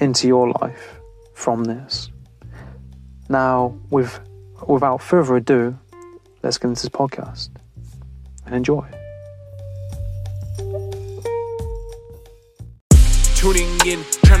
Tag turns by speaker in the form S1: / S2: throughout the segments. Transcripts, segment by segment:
S1: into your life from this. Now, with, without further ado, let's get into this podcast and enjoy.
S2: Tuning in, trying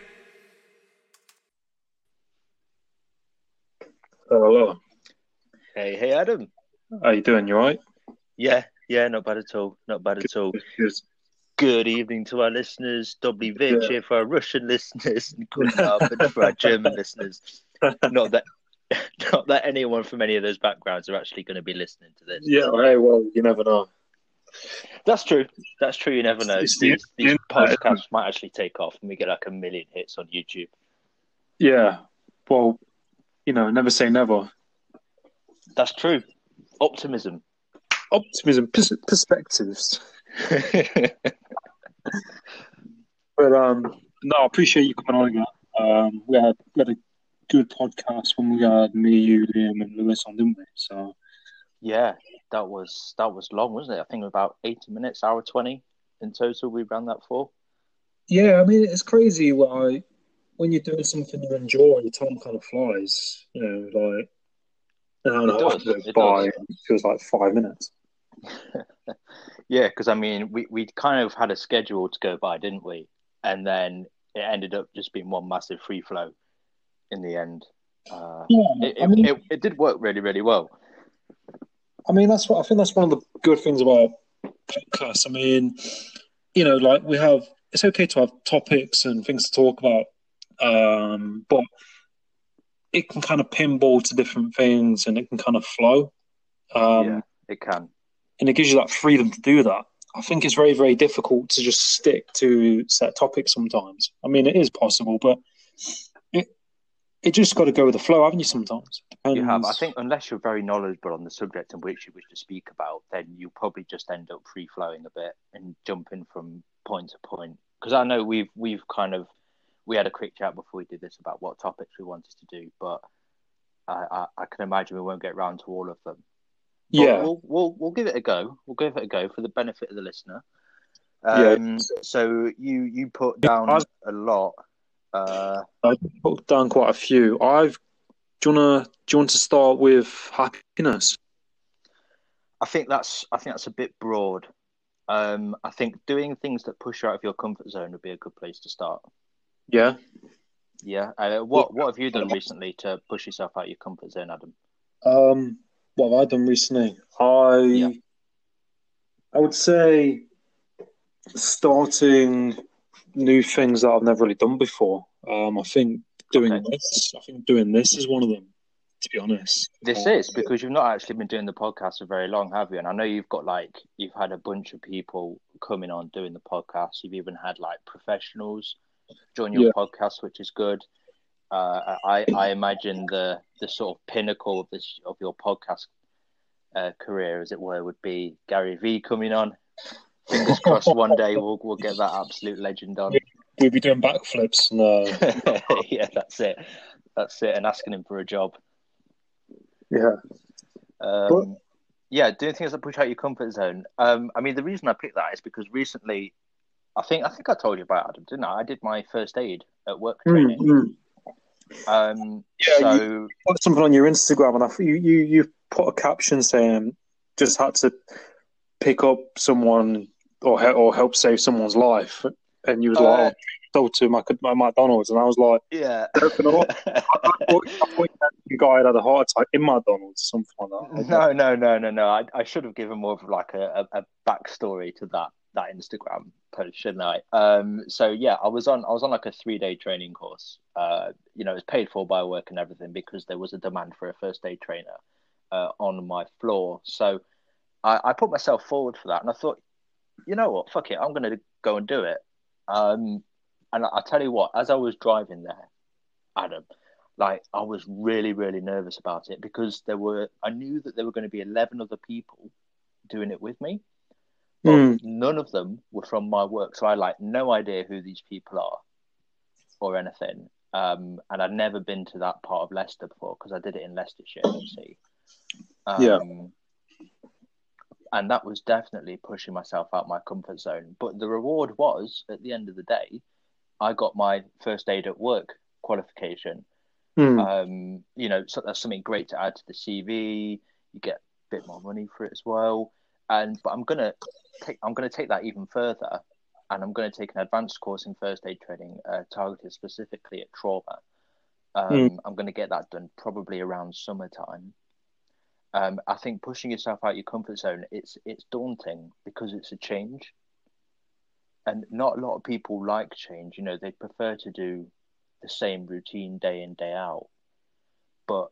S1: Hello.
S3: Hey, hey, Adam.
S1: How you doing? You alright?
S3: Yeah, yeah, not bad at all. Not bad at all. Good evening to our listeners. Dobry Vich
S1: Yeah.
S3: here for our Russian listeners and good Abend for our German listeners. Not that, not that anyone from any of those backgrounds are actually going to be listening to this.
S1: Yeah, hey, well, you never know.
S3: That's true. That's true. You never know.
S1: It's the
S3: These, these podcasts might actually take off and we get like a million hits on YouTube.
S1: Yeah, well, you know, never say never.
S3: That's true. Optimism.
S1: Optimism, pers- perspectives. But um, no, I appreciate you coming on again. Um, we had we had a good podcast when we had me, you, Liam, and Lewis on, didn't we? So
S3: yeah, that was that was long, wasn't it? I think about eighty minutes, hour twenty in total. We ran that for.
S1: yeah, I mean, it's crazy why when you're doing something you enjoy, time kind of flies. You know, like an hour and a
S3: It
S1: half goes by, it feels like five minutes.
S3: Yeah, because I mean, we we kind of had a schedule to go by, didn't we? And then it ended up just being one massive free flow in the end. Uh,
S1: Yeah,
S3: it,
S1: I mean,
S3: it, it did work really, really well.
S1: I mean, that's what I think. That's one of the good things about podcasts. I mean, you know, like we have. It's okay to have topics and things to talk about, um, but it can kind of pinball to different things, and it can kind of flow. Um,
S3: yeah, it can.
S1: and it gives you that freedom to do that. I think it's very, very difficult to just stick to set topics sometimes. I mean, it is possible, but it it just got to go with the flow, haven't you? Sometimes
S3: You have. I think unless you're very knowledgeable on the subject in which you wish to speak about, then you probably just end up free flowing a bit and jumping from point to point. Because I know we've we've kind of we had a quick chat before we did this about what topics we wanted to do, but I, I, I can imagine we won't get round to all of them. But
S1: yeah,
S3: we'll, we'll we'll give it a go. We'll give it a go for the benefit of the listener.
S1: Yeah.
S3: Um, So you you put down
S1: I was-
S3: a lot. Uh,
S1: I put down quite a few. I've. Do you wanna do you want to start with happiness?
S3: I think that's I think that's a bit broad. Um, I think doing things that push you out of your comfort zone would be a good place to start.
S1: Yeah.
S3: Yeah. Uh, what what have you done recently to push yourself out of your comfort zone, Adam?
S1: Um. What have I done recently? I.
S3: Yeah.
S1: I would say starting new things that I've never really done before. Um. I think doing
S3: Okay.
S1: this. I think doing this is one of them. To be honest.
S3: This
S1: Um,
S3: is because you've not actually been doing the podcast for very long, have you? And I know you've got like you've had a bunch of people coming on doing the podcast. You've even had like professionals join your
S1: Yeah.
S3: podcast, which is good. Uh, I I imagine the the sort of pinnacle of this of your podcast uh, career, as it were, would be Gary V coming on. Fingers crossed, one day we'll we'll get that absolute legend on.
S1: We'll be doing backflips. No.
S3: yeah, that's it. That's it, and asking him for a job.
S1: Yeah.
S3: Um,
S1: But-
S3: yeah, doing things that push out your comfort zone. Um, I mean, the reason I picked that is because recently, I think I think I told you about Adam, didn't I? I did my first aid at work training.
S1: Mm, mm.
S3: Um,
S1: Yeah,
S3: so
S1: Put something on your Instagram, and I, you you you put a caption saying just had to pick up someone or he- or help save someone's life, and you was
S3: Uh,
S1: like, oh, "Sold to my, my McDonald's," and I was like,
S3: yeah.
S1: "Open it up." I thought, I thought the guy had had a heart attack in McDonald's, something like that.
S3: No, no, no, no, no. I, I should have given more of like a, a, a backstory to that that Instagram post, shouldn't I? Um, so yeah, I was on I was on like a three day training course. Uh, you know, it was paid for by work and everything because there was a demand for a first aid trainer uh, on my floor. So I, I put myself forward for that, and I thought, you know what, fuck it, I'm gonna go and do it. Um, and I, I tell you what, as I was driving there, Adam, like I was really, really nervous about it because there were I knew that there were going to be eleven other people doing it with me, but
S1: Mm.
S3: none of them were from my work, so I had, like no idea who these people are or anything. Um, and I'd never been to that part of Leicester before because I did it in Leicestershire, you see. Um,
S1: Yeah.
S3: And that was definitely pushing myself out my comfort zone. But the reward was, at the end of the day, I got my first aid at work qualification.
S1: Mm.
S3: Um, you know, so that's something great to add to the CV. You get a bit more money for it as well. And but I'm gonna take I'm gonna take that even further, and I'm gonna take an advanced course in first aid training uh, targeted specifically at trauma. Um,
S1: Mm.
S3: I'm gonna get that done probably around summertime. Um, I think pushing yourself out your comfort zone it's it's daunting because it's a change, and not a lot of people like change. You know, they prefer to do the same routine day in day out. But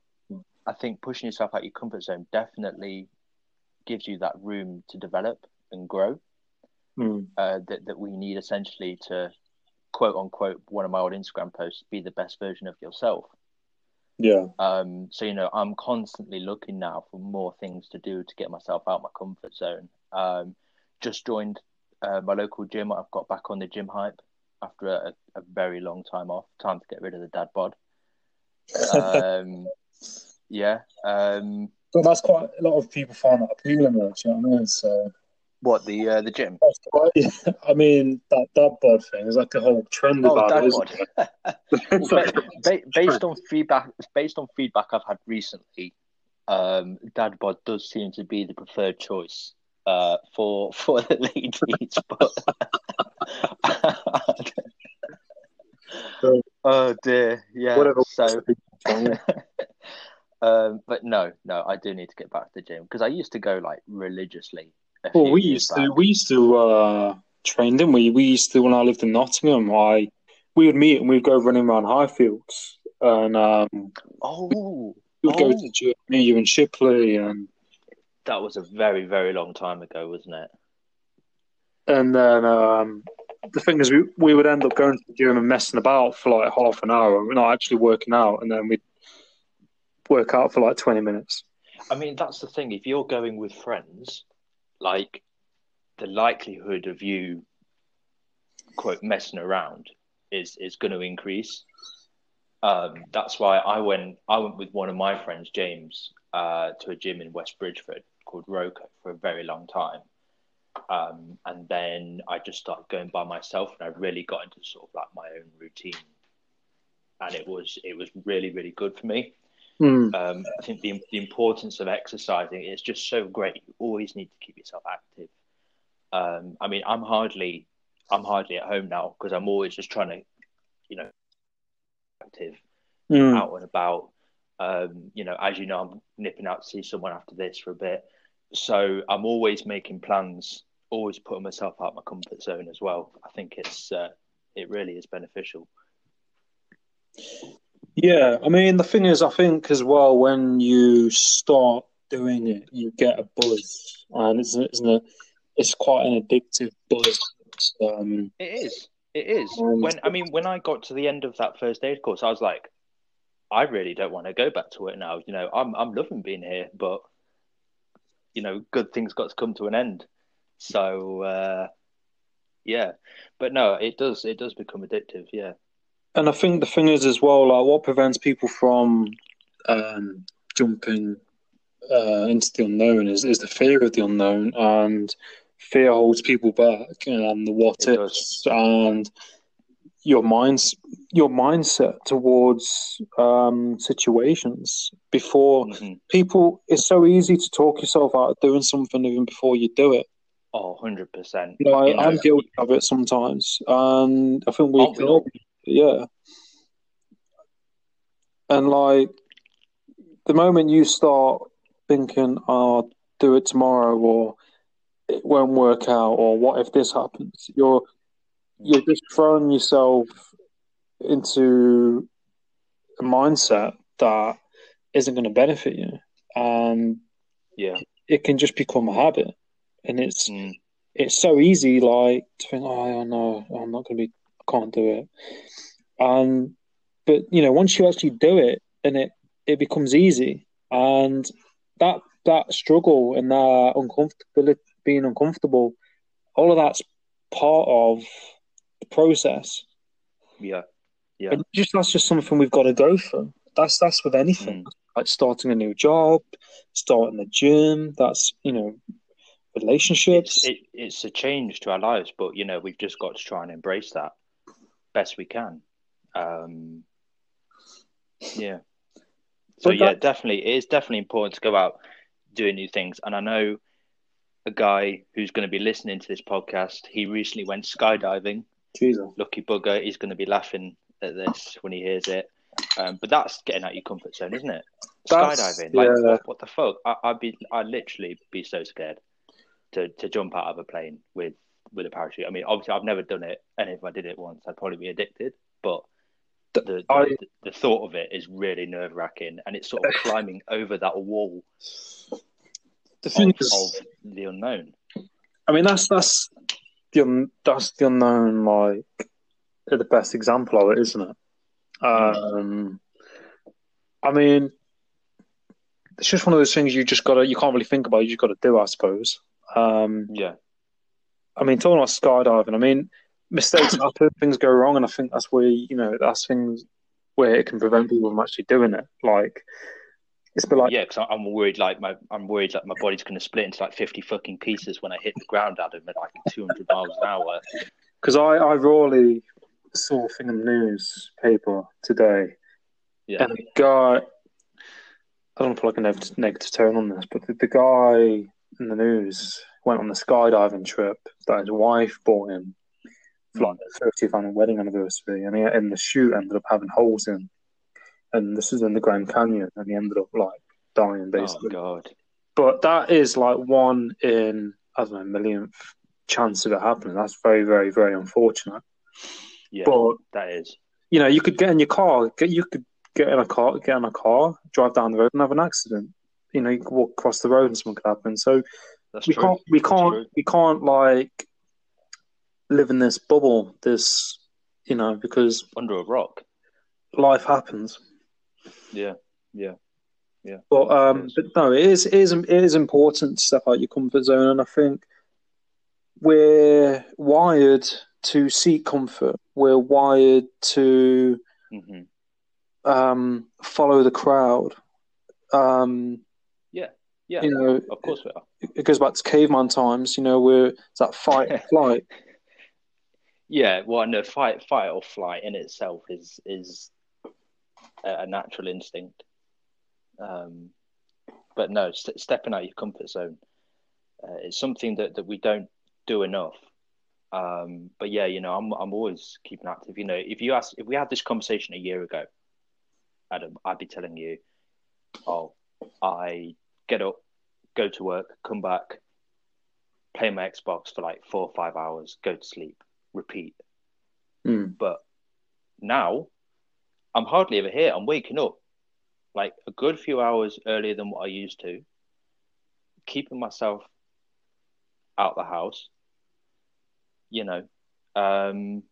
S3: I think pushing yourself out your comfort zone definitely gives you that room to develop and grow.
S1: Mm.
S3: Uh, that that we need essentially to quote unquote one of my old Instagram posts be the best version of yourself.
S1: Yeah.
S3: Um, so you know, I'm constantly looking now for more things to do to get myself out my comfort zone. Um, just joined uh, my local gym. I've got back on the gym hype after a, a very long time off. Time to get rid of the dad bod. Um, yeah. Um,
S1: But that's quite a lot of people find that appealing, though. Do you know what I mean? So,
S3: what the uh, the gym?
S1: I mean, that that bod thing is like a whole trend
S3: Oh,
S1: about
S3: dad
S1: it, isn't
S3: bod.
S1: it?
S3: Well,
S1: It's like-
S3: ba- ba- based on feedback, based on feedback I've had recently, um, dad bod does seem to be the preferred choice uh, for for the ladies. But oh dear, yeah.
S1: Whatever.
S3: So, um, but no, no, I do need to get back to the gym because I used to go like religiously.
S1: Well, we
S3: years
S1: used to we used to uh, train, didn't we? We used to when I lived in Nottingham. I we would meet and we'd go running around Highfields, and um,
S3: Oh,
S1: we'd go
S3: Oh.
S1: to the gym, you, and Shipley, and
S3: that was a very, very long time ago, wasn't it?
S1: and then um, the thing is, we we would end up going to the gym and messing about for like half an hour. We're not actually working out, and then we'd work out for like twenty minutes.
S3: I mean, that's the thing. If you're going with friends, like the likelihood of you quote messing around is is going to increase. Um, that's why I went. I went with one of my friends, James, uh, to a gym in West Bridgford called Roco for a very long time. Um, and then I just started going by myself, and I really got into sort of like my own routine, and it was it was really really good for me.
S1: Hmm.
S3: Um, I think the the importance of exercising is just so great. You always need to keep yourself active. Um, I mean, I'm hardly I'm hardly at home now because I'm always just trying to, you know, active
S1: Hmm.
S3: out and about. Um, you know, as you know, I'm nipping out to see someone after this for a bit, so I'm always making plans, always putting myself out of my comfort zone as well. I think it's uh, it really is beneficial.
S1: Yeah, I mean, the thing is, I think as well, when you start doing it, you get a buzz, and it's isn't it? It's quite an addictive buzz. Um,
S3: It is. It is.
S1: Um,
S3: when I mean, when I got to the end of that first aid course, I was like, I really don't want to go back to it now. You know, I'm I'm loving being here, but you know, good things got to come to an end. So uh, yeah, but no, it does it does become addictive. Yeah.
S1: And I think the thing is as well, like what prevents people from um, jumping uh, into the unknown is, is the fear of the unknown, and fear holds people back, and the what
S3: It
S1: ifs, and your minds, your mindset towards um, situations before
S3: Mhm.
S1: people. It's so easy to talk yourself out of doing something even before you do it.
S3: Oh, 100%.
S1: You know, I, I'm guilty of it sometimes, and I think we
S3: we
S1: can
S3: all?
S1: all, be- yeah. And like the moment you start thinking, "I'll do it tomorrow," or it won't work out, or what if this happens, you're you're just throwing yourself into a mindset that isn't going to benefit you, and
S3: Yeah.
S1: it can just become a habit, and it's
S3: Mm.
S1: it's so easy, like to think, oh no, I'm not going to be, I can't do it. And but you know, once you actually do it, and it it becomes easy, and that that struggle and that uncomfortability, being uncomfortable, all of that's part of the process.
S3: Yeah. Yeah.
S1: And just that's just something we've got to go through. That's that's with anything,
S3: Mm.
S1: like starting a new job, starting the gym. That's you know, relationships.
S3: It, it's a change to our lives, but you know, we've just got to try and embrace that best we can. Um, yeah. So yeah, definitely, it is definitely important to go out doing new things. And I know a guy who's going to be listening to this podcast. He recently went skydiving.
S1: Jesus.
S3: Lucky bugger, he's going to be laughing at this when he hears it. Um, but that's getting out your comfort zone, isn't it?
S1: That's-
S3: Skydiving, like
S1: yeah.
S3: what, what the fuck? I, I'd be, I'd literally be so scared to to jump out of a plane with with a parachute. I mean, obviously, I've never done it, and if I did it once, I'd probably be addicted. But the the,
S1: I-
S3: the, the thought of it is really nerve wracking, and it's sort of climbing over that wall
S1: The thing
S3: of,
S1: is,
S3: of the unknown.
S1: I mean, that's that's the un, that's the unknown, like the best example of it, isn't it? Um, I mean, it's just one of those things you just gotta you can't really think about. You just got to do, I suppose. Um,
S3: Yeah,
S1: I mean, talking about skydiving, I mean, mistakes happen, things go wrong, and I think that's where you know that's things where it can prevent people from actually doing it. Like it's been like
S3: yeah, because I'm worried like my I'm worried that my body's going to split into like fifty fucking pieces when I hit the ground, Adam, at like 200 miles an hour.
S1: because I I really saw a thing in the newspaper today
S3: Yeah,
S1: And the guy, I don't put like a negative, negative tone on this, but the, the guy in the news went on a skydiving trip that his wife bought him for like their 30th annual wedding anniversary, and he, and the chute ended up having holes in. And this is in the Grand Canyon, and he ended up like dying basically.
S3: oh god,
S1: but that is like one in I don't know millionth chance of it happening. That's very, very, very unfortunate.
S3: yeah,
S1: But
S3: that is.
S1: you know, you could get in your car, get you could get in a car, get in a car, drive down the road and have an accident. You know, you could walk across the road and something could happen. So
S3: That's
S1: we
S3: true.
S1: can't, we
S3: That's
S1: can't,
S3: true.
S1: we can't like live in this bubble. This, you know, because
S3: under a rock.
S1: life happens.
S3: Yeah, yeah, yeah.
S1: But um, but no, it is, it is, it is important to step out your comfort zone, and I think we're wired to seek comfort. We're wired to
S3: hmm
S1: um, follow the crowd. Um,
S3: yeah.
S1: you know,
S3: of course we are.
S1: it goes back to caveman times. You know, where it's that fight or flight.
S3: Yeah, well, no, fight, fight or flight in itself is is a, a natural instinct. Um, but no, st- stepping out of your comfort zone uh, is something that, that we don't do enough. Um, but yeah, you know, I'm I'm always keeping active. You know, if you ask, if we had this conversation a year ago, Adam, I'd be telling you, oh, I get up, go to work, come back, play my Xbox for like four or five hours, go to sleep, repeat.
S1: Mm.
S3: But now, I'm hardly ever here. I'm waking up like a good few hours earlier than what I used to, keeping myself out the house, you know, um,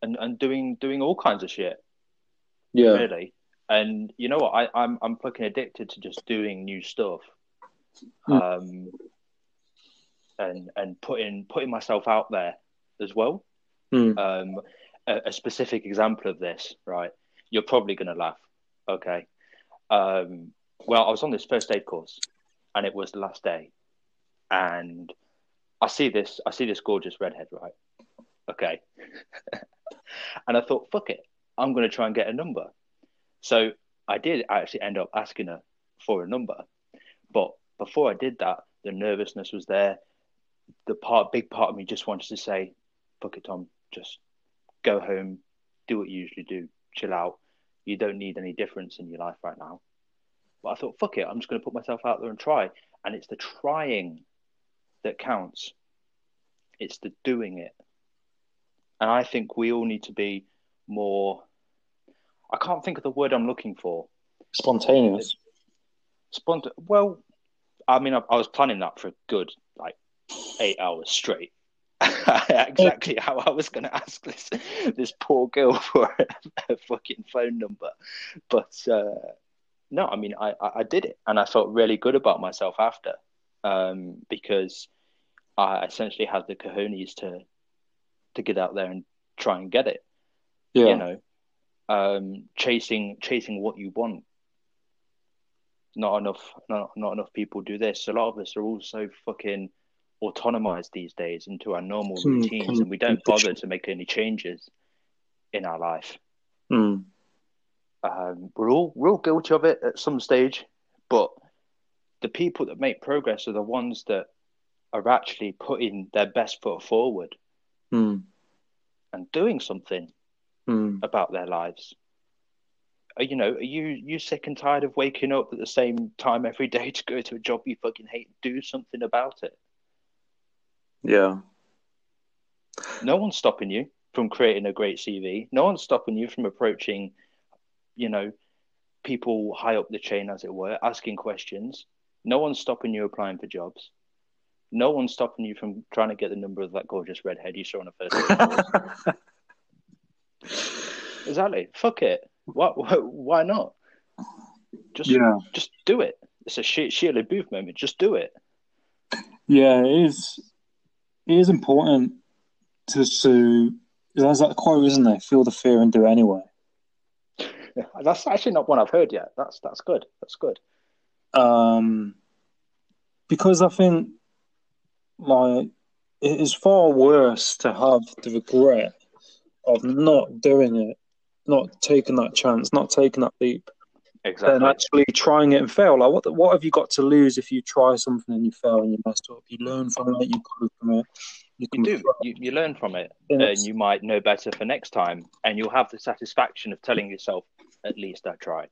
S3: and and doing doing all kinds of shit
S1: Yeah,
S3: really. And you know what? I, I'm I'm fucking addicted to just doing new stuff,
S1: Hmm.
S3: um, and and putting putting myself out there as well.
S1: Mm.
S3: Um, a, a specific example of this, right? You're probably going to laugh. Okay. Um, well, I was on this first aid course, and it was the last day, and I see this, I see this gorgeous redhead, right? Okay, and I thought, fuck it, I'm going to try and get a number. So I did actually end up asking her for a number, but before I did that, the nervousness was there. The part, big part of me just wanted to say, "Fuck it, Tom. Just go home, do what you usually do, chill out. You don't need any difference in your life right now." But I thought, "Fuck it. I'm just going to put myself out there and try." And it's the trying that counts. It's the doing it. And I think we all need to be more. I can't think of the word I'm looking for.
S1: Spontaneous.
S3: Spont. Well, I mean, I, I was planning that for a good like eight hours straight. exactly how I was going to ask this this poor girl for a, a fucking phone number, but uh, no, I mean, I, I did it, and I felt really good about myself after, um, because I essentially had the cojones to to get out there and try and get it.
S1: Yeah.
S3: You know, um, chasing chasing what you want. Not enough, not, not enough people do this. A lot of us are also fucking autonomized these days into our normal
S1: Hmm,
S3: routines,
S1: can-
S3: and we don't bother to make any changes in our life.
S1: Mm.
S3: Um, we're all we're all guilty of it at some stage, but the people that make progress are the ones that are actually putting their best foot forward
S1: Mm.
S3: and doing something
S1: Mm.
S3: about their lives. Are, you know, are you you sick and tired of waking up at the same time every day to go to a job you fucking hate? Do something about it.
S1: Yeah.
S3: No one's stopping you from creating a great CV. No one's stopping you from approaching, you know, people high up the chain, as it were, asking questions. No one's stopping you applying for jobs. No one's stopping you from trying to get the number of that gorgeous redhead you saw on a first date. exactly. Fuck it. Why, why, not? Just,
S1: Yeah.
S3: just do it. It's a Shia LaBeouf moment. Just do it.
S1: Yeah, it is. It is important to to. There's that quote, isn't there? Feel the fear and do it anyway.
S3: That's actually not one I've heard yet. That's that's good. That's good.
S1: Um, because I think like it is far worse to have the regret of not doing it, not taking that chance, not taking that leap,
S3: Exactly.
S1: than actually trying it and fail. Like, what what have you got to lose if you try something and you fail and you mess up? You learn from it, you grow from it. You
S3: You do. You, you learn from it, and you might know better for next time, and you'll have the satisfaction of telling yourself, "At least I tried."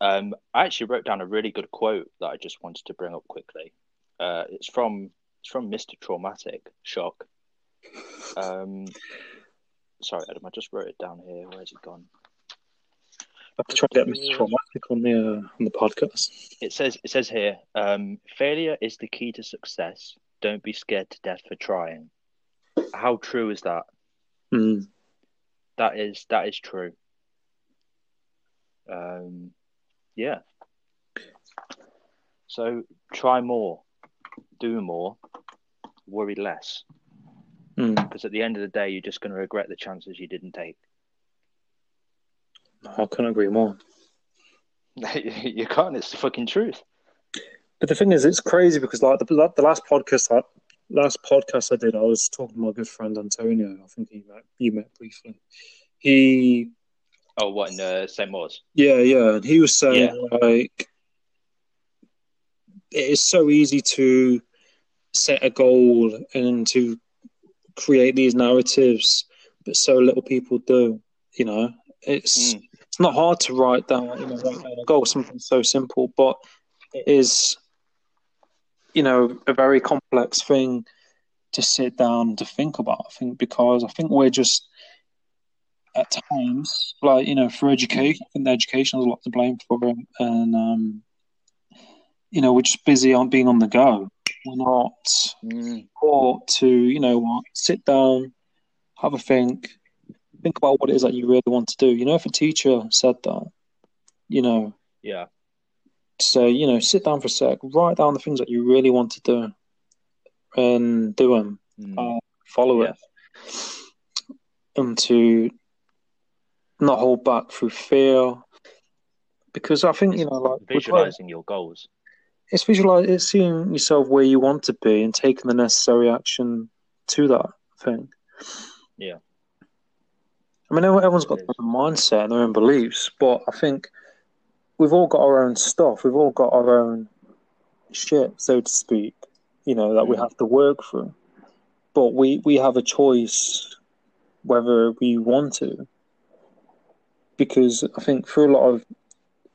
S3: Um, I actually wrote down a really good quote that I just wanted to bring up quickly. Uh, it's from it's from Mister Traumatic Shock. Um, sorry, Adam, I just wrote it down here. Where's it gone?
S1: I have to try to get Mr. Traumatic on the uh, on the podcast.
S3: It says it says here, um, failure is the key to success. Don't be scared to death for trying. How true is that?
S1: Mm.
S3: That is that is true. Um, yeah. So try more, do more, worry less.
S1: Mm.
S3: Because at the end of the day, you're just going to regret the chances you didn't take.
S1: I couldn't agree more.
S3: you can't. It's the fucking truth.
S1: But the thing is, it's crazy because like the, the last podcast, I, last podcast I did, I was talking to my good friend Antonio. I think he met you met briefly. He,
S3: Oh, what in uh, St. Maur's?
S1: yeah, yeah, and he was saying like it is so easy to set a goal and to create these narratives, but so little people do. You know, it's
S3: Mm.
S1: it's not hard to write down, you know, write down a goal, something so simple, but it is, you know, a very complex thing to sit down to think about. I think because I think we're just at times, like you know, for education, I think the education has a lot to blame for it, and um, you know, we're just busy on being on the go. We're not
S3: Mm.
S1: taught to, you know, what, sit down, have a think, think about what it is that you really want to do. You know, if a teacher said that, you know,
S3: Yeah.
S1: say, you know, sit down for a sec, write down the things that you really want to do, and do them,
S3: Mm.
S1: uh, follow
S3: Yeah.
S1: it, and to not hold back through fear. Because I think you know, like
S3: visualizing your goals.
S1: It's visualizing, It's seeing yourself where you want to be and taking the necessary action to that thing.
S3: Yeah.
S1: I mean, everyone's got their own mindset and their own beliefs, but I think we've all got our own stuff. We've all got our own shit, so to speak. You know that we mm. have to work through, but we we have a choice whether we want to. Because I think for a lot of,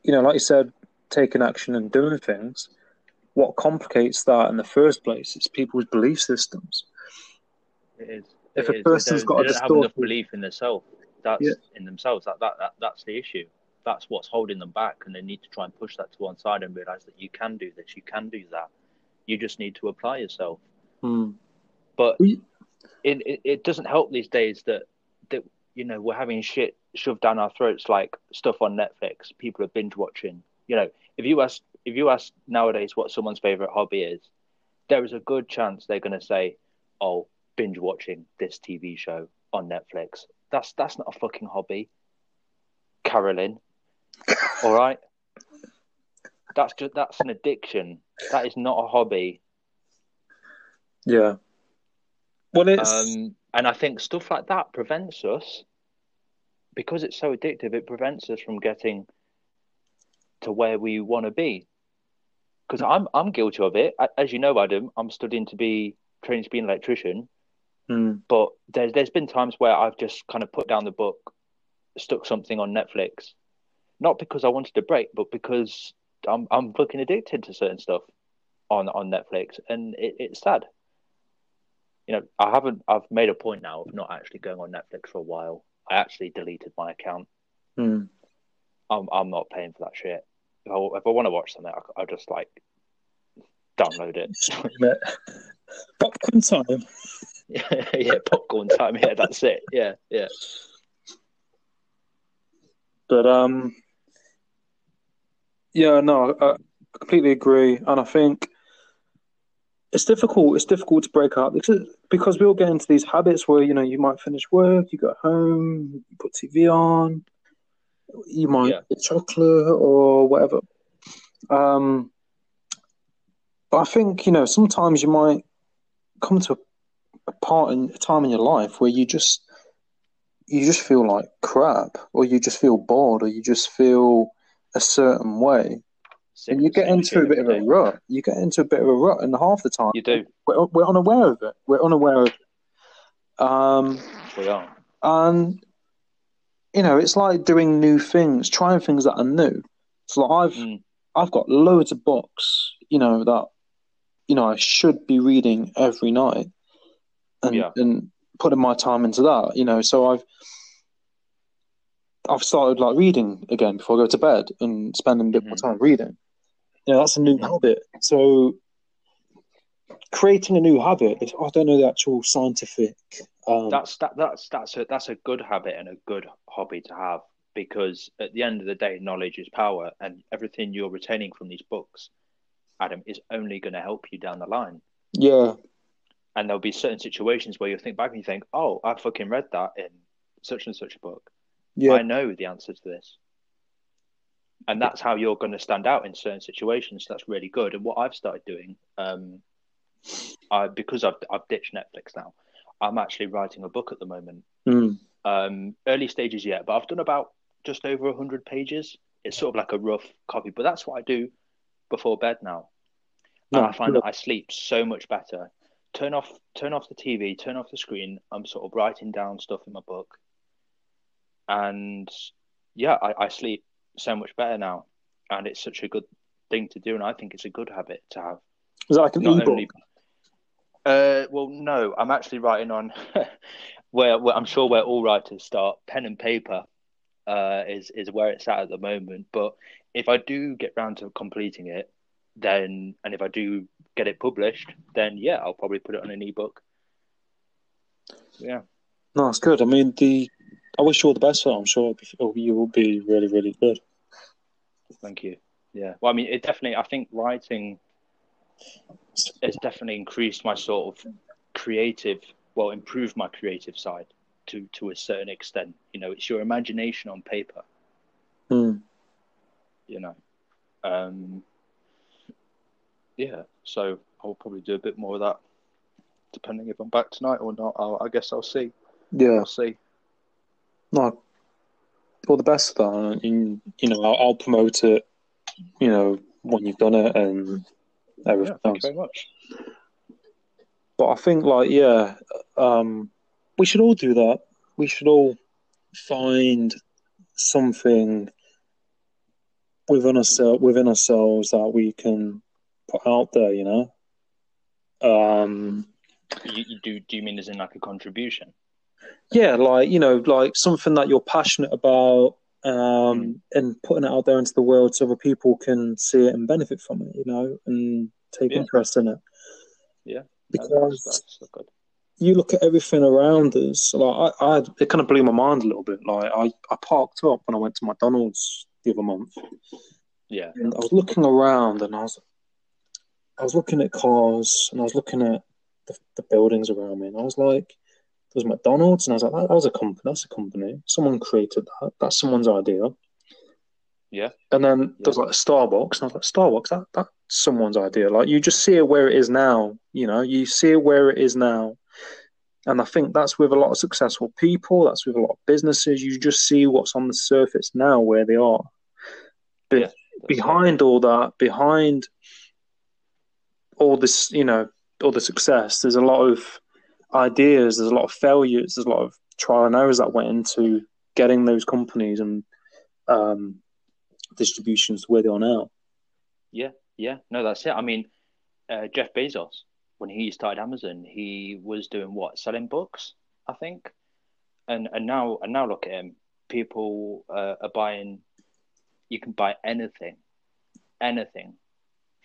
S1: you know, like you said, taking action and doing things, what complicates that in the first place is people's belief systems.
S3: It is.
S1: If
S3: it
S1: a
S3: is.
S1: person's
S3: they
S1: got a distorted
S3: belief in themselves, that's
S1: Yeah.
S3: in themselves. That, that that that's the issue. That's what's holding them back, and they need to try and push that to one side and realize that you can do this, you can do that. You just need to apply yourself.
S1: Hmm.
S3: But it, it it doesn't help these days that that you know we're having shit shoved down our throats like stuff on Netflix. People are binge watching. You know, if you ask if you ask nowadays what someone's favorite hobby is, there is a good chance they're going to say, "Oh, binge watching this TV show on Netflix." That's that's not a fucking hobby, Carolyn. All right, that's just that's an addiction. That is not a hobby.
S1: Yeah. Well, it's
S3: Um, and I think stuff like that prevents us, because it's so addictive, it prevents us from getting to where we want to be. Because I'm I'm guilty of it. As you know, Adam, I'm studying to be trained to be an electrician.
S1: Hmm.
S3: But there's there's been times where I've just kind of put down the book, stuck something on Netflix, not because I wanted to break, but because I'm I'm fucking addicted to certain stuff on on Netflix, and it, it's sad. You know, I haven't. I've made a point now of not actually going on Netflix for a while. I actually deleted my account.
S1: Hmm.
S3: I'm I'm not paying for that shit. If I, if I want to watch something, I, I just like download it.
S1: popcorn time.
S3: yeah, popcorn time. Yeah, that's it. Yeah, yeah.
S1: But um, yeah, no, I completely agree, and I think it's difficult. It's difficult to break up because because we all get into these habits where you know you might finish work, you go home, you put TV on, you might
S3: Yeah.
S1: get chocolate or whatever. Um, but I think you know sometimes you might come to a, a part in a time in your life where you just you just feel like crap, or you just feel bored, or you just feel a certain way,
S3: Sick
S1: and you get into a bit of a rut. You get into a bit of a rut, and half the time
S3: You do.
S1: we're, we're unaware of it. We're unaware of it. Um,
S3: We are.
S1: and you know, it's like doing new things, trying things that are new. So like I've
S3: Mm.
S1: I've got loads of books, you know, that you know I should be reading every night, and
S3: Yeah.
S1: and putting my time into that. You know, so I've I've started like reading again before I go to bed and spending a bit more
S3: Mhm.
S1: time reading. You know, that's a new
S3: Mhm.
S1: habit. So creating a new habit, if I don't know the actual scientific. Um,
S3: That's that. That's that's a that's a good habit and a good hobby to have because at the end of the day, knowledge is power, and everything you're retaining from these books, Adam, is only going to help you down the line.
S1: yeah,
S3: And there'll be certain situations where you think back and you think, "Oh, I fucking read that in such and such a book.
S1: yeah,
S3: I know the answer to this." And that's how you're going to stand out in certain situations. That's really good. And what I've started doing, um, I because I've I've ditched Netflix now, I'm actually writing a book at the moment.
S1: Mm.
S3: um, early stages yet, but I've done about just over 100 pages. It's sort of like a rough copy, but that's what I do before bed now. And
S1: No,
S3: I find that I sleep so much better. Turn off, turn off the TV, turn off the screen. I'm sort of writing down stuff in my book, and yeah, I, I sleep so much better now. And it's such a good thing to do, and I think it's a good habit to have.
S1: Is that like an
S3: Not
S1: ebook?
S3: only, uh, well, no, I'm actually writing on where, where I'm sure where all writers start. Pen and paper uh, is is where it's at at the moment. But if I do get round to completing it, then and if I do get it published, then yeah, I'll probably put it on an ebook. Yeah,
S1: No, it's good. I mean, the I wish you all the best for it. I'm sure you will be really, really good.
S3: thank you. Yeah, well, I mean, it definitely. I think writing has definitely increased my sort of creative, well, improved my creative side. to to a certain extent. You know, it's your imagination on paper.
S1: Mm.
S3: You know, um, yeah. So I'll probably do a bit more of that, depending if I'm back tonight or not. I'll, I guess I'll see.
S1: Yeah.
S3: I'll see.
S1: No. All the best of that. And, you know, I'll, I'll promote it. You know, when you've done it and
S3: Yeah,
S1: everything
S3: thank you
S1: else.
S3: very much.
S1: But I think, like, yeah, um, we should all do that. We should all find something within ourselves, within ourselves that we can put out there. You know. Um,
S3: You, you do? Do you mean as in like a contribution?
S1: yeah, like you know, like something that you're passionate about, um, and putting it out there into the world so other people can see it and benefit from it. You know, and take
S3: Yeah.
S1: interest in it.
S3: Yeah. No,
S1: Because
S3: that's, that's good.
S1: you look at everything around us. Like I, I, it kind of blew my mind a little bit. Like I, I parked up when I went to McDonald's the other month,
S3: Yeah.
S1: and I was looking around, and I was, I was looking at cars, and I was looking at the, the buildings around me, and I was like, "There's McDonald's," and I was like, that, "That was a company. That's a company. Someone created that. That's someone's idea."
S3: Yeah.
S1: And then there's like Starbucks, and I was like, "Starbucks. That that's someone's idea." Like you just see it where it is now. You know, you see it where it is now. And I think that's with a lot of successful people, that's with a lot of businesses. You just see what's on the surface now where they are. But
S3: Yeah,
S1: behind all that, behind all this, you know, all the success, there's a lot of ideas, there's a lot of failures, there's a lot of trial and errors that went into getting those companies and um, distributions where they are now.
S3: Yeah, yeah, no, that's it. I mean, uh, Jeff Bezos, when he started Amazon, he was doing what, selling books, I think, and and now and now look at him. People uh, are buying. You can buy anything, anything,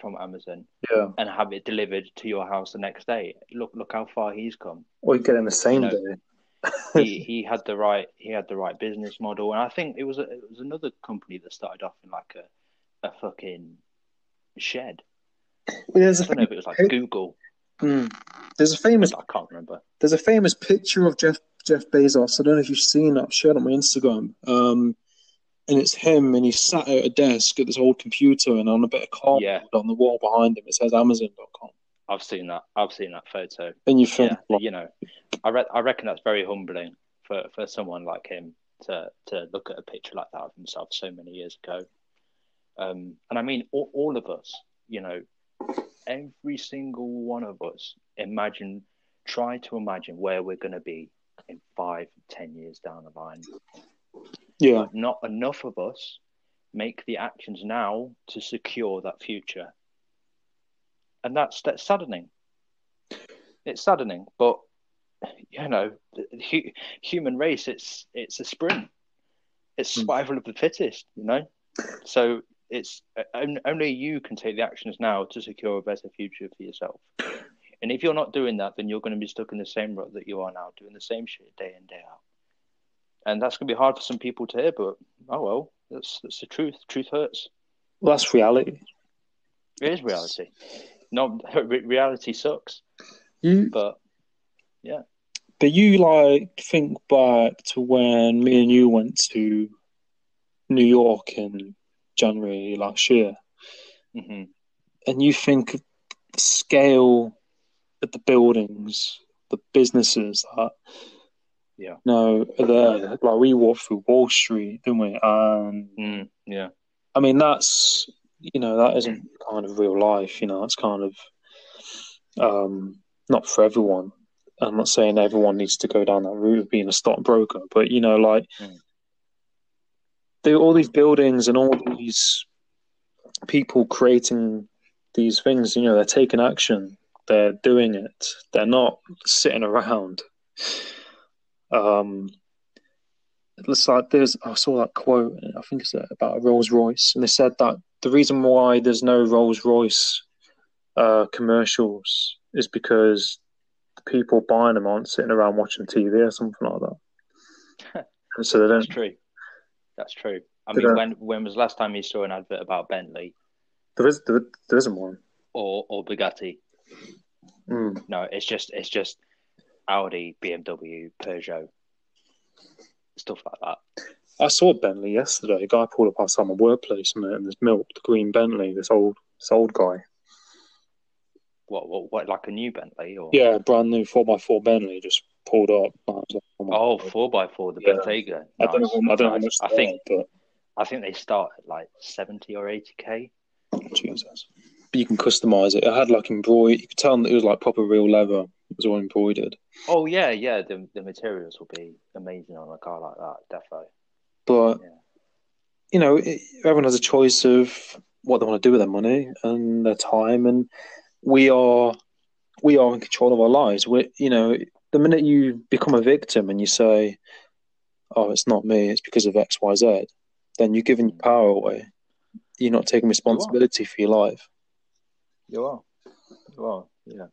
S3: from Amazon
S1: Yeah.
S3: and have it delivered to your house the next day. Look, look how far he's come.
S1: Or you get in the same
S3: No.
S1: day.
S3: he he had the right he had the right business model, and I think it was a, it was another company that started off in like a a fucking shed.
S1: Well, there's
S3: I
S1: a
S3: don't know if it was like Google.
S1: Mm. There's a famous
S3: I can't remember.
S1: there's a famous picture of Jeff Jeff Bezos. I don't know if you've seen it. I've shared it on my Instagram. Um, and it's him, and he's sat at a desk at this old computer, and on a bit of cardboard
S3: Yeah.
S1: on the wall behind him, it says Amazon.com.
S3: I've seen that. I've seen that photo.
S1: And you think,
S3: Yeah,
S1: like,
S3: you know, I re- I reckon that's very humbling for, for someone like him to to look at a picture like that of himself so many years ago. Um, and I mean, all, all of us, you know, every single one of us, imagine, try to imagine where we're going to be in five, ten years down the line.
S1: Yeah,
S3: But not enough of us make the actions now to secure that future. And that's that's saddening. It's saddening, but you know, the hu- human race it's it's a sprint. It's
S1: Hmm.
S3: survival of the fittest, you know. So it's uh, only you can take the actions now to secure a better future for yourself. And if you're not doing that, then you're going to be stuck in the same rut that you are now, doing the same shit day in day out. And that's going to be hard for some people to hear, but oh well, that's that's the truth. Truth hurts.
S1: well, that's reality.
S3: It is reality. No, re- reality sucks,
S1: You,
S3: but yeah.
S1: but you like think back to when me and you went to New York in January last year,
S3: mhm,
S1: and you think of the scale of the buildings, the businesses that
S3: Yeah.
S1: are there. Like we walked through Wall Street, didn't we? And
S3: mm, yeah,
S1: I mean that's you know that isn't kind of real life. You know, it's kind of um, not for everyone. I'm not saying everyone needs to go down that route of being a stockbroker, but you know, like
S3: Mm.
S1: there all these buildings and all these people creating these things. You know, they're taking action. They're doing it. They're not sitting around. Um, it's like there's I saw that quote. I think it's about a Rolls Royce, and they said that the reason why there's no Rolls Royce uh, commercials is because the people buying them aren't sitting around watching TV or something like that. and so they
S3: that's
S1: don't.
S3: true. That's true. I mean, when when was the last time you saw an advert about Bentley
S1: There is there, there isn't one.
S3: or or Bugatti?
S1: Mm.
S3: No, it's just it's just Audi, BMW, Peugeot. stuff like that.
S1: I saw Bentley yesterday. A guy pulled up outside my workplace and, and this milk, the green Bentley, this old this old guy.
S3: What, what, what, like a new Bentley or?
S1: Yeah, brand new four x four Bentley just pulled up. Like, oh,
S3: Oh, four by four, the
S1: Yeah.
S3: Bentayga.
S1: I don't know. I don't know how
S3: nice.
S1: much
S3: I think
S1: are,
S3: I think they start at like seventy or eighty k.
S1: Jesus. But you can customize it. It had like embroidered. You could tell that it was like proper real leather. It was all embroidered.
S3: Oh yeah, yeah. The the materials will be amazing on a car like that, definitely.
S1: But
S3: Yeah.
S1: you know, it, everyone has a choice of what they want to do with their money and their time, and we are we are in control of our lives. We, you know, the minute you become a victim and you say, "Oh, it's not me; it's because of X, Y, Z," then you're giving your mm. power away. You're not taking responsibility for your life.
S3: You are. You are, yeah.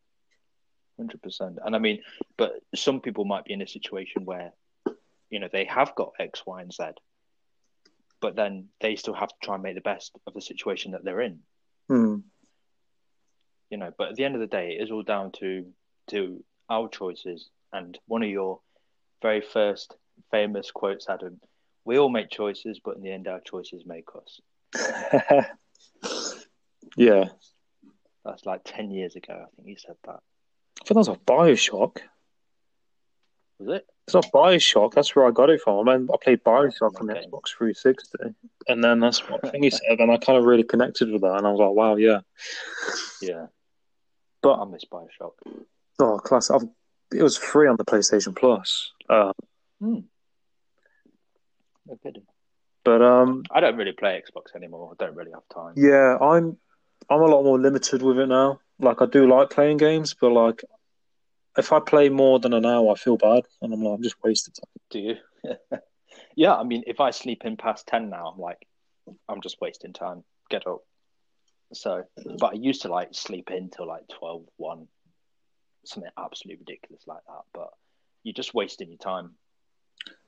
S3: Hundred percent. And I mean, but some people might be in a situation where, you know, they have got X, Y, and Z, but then they still have to try and make the best of the situation that they're in.
S1: Hmm.
S3: You know, but at the end of the day, it is all down to to our choices. And one of your very first famous quotes, Adam, we all make choices, but in the end our choices make us.
S1: yeah,
S3: That's like ten years ago, I think you said that.
S1: I think that's a Bioshock.
S3: Was it?
S1: It's not Bioshock. That's where I got it from. I, mean, I played Bioshock on the Xbox 360, and then that's what I think he said, and I kind of really connected with that, and I was like, wow, yeah.
S3: Yeah.
S1: But
S3: I miss Bioshock.
S1: oh, class! I've, it was free on the PlayStation Plus. Uh,
S3: No kidding.
S1: but um,
S3: I don't really play Xbox anymore. I don't really have time.
S1: yeah, I'm I'm a lot more limited with it now. Like I do like playing games, but like if I play more than an hour, I feel bad, and I'm like, I'm just wasted time.
S3: Do you? yeah, I mean, if I sleep in past 10 now, I'm like, I'm just wasting time. Get up. So, but I used to like sleep in till like 12, 1, something absolutely ridiculous like that. But you're just wasting your time.